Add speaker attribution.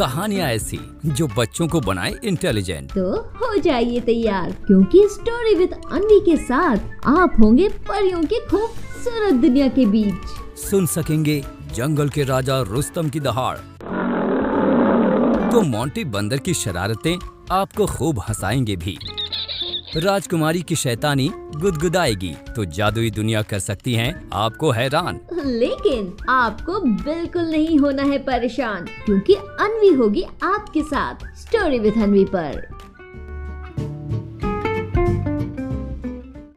Speaker 1: कहानियाँ ऐसी जो बच्चों को बनाए इंटेलिजेंट
Speaker 2: तो हो जाइए तैयार क्योंकि स्टोरी विद अनवी के साथ आप होंगे परियों के खूबसूरत दुनिया के बीच।
Speaker 1: सुन सकेंगे जंगल के राजा रुस्तम की दहाड़। तो मोंटी बंदर की शरारतें आपको खूब हंसाएँगे भी। राजकुमारी की शैतानी गुदगुदाएगी तो जादुई दुनिया कर सकती है, आपको हैरान।
Speaker 2: लेकिन आपको बिल्कुल नहीं होना है परेशान, क्योंकि अनवी होगी आपके साथ स्टोरी विद अनवी पर।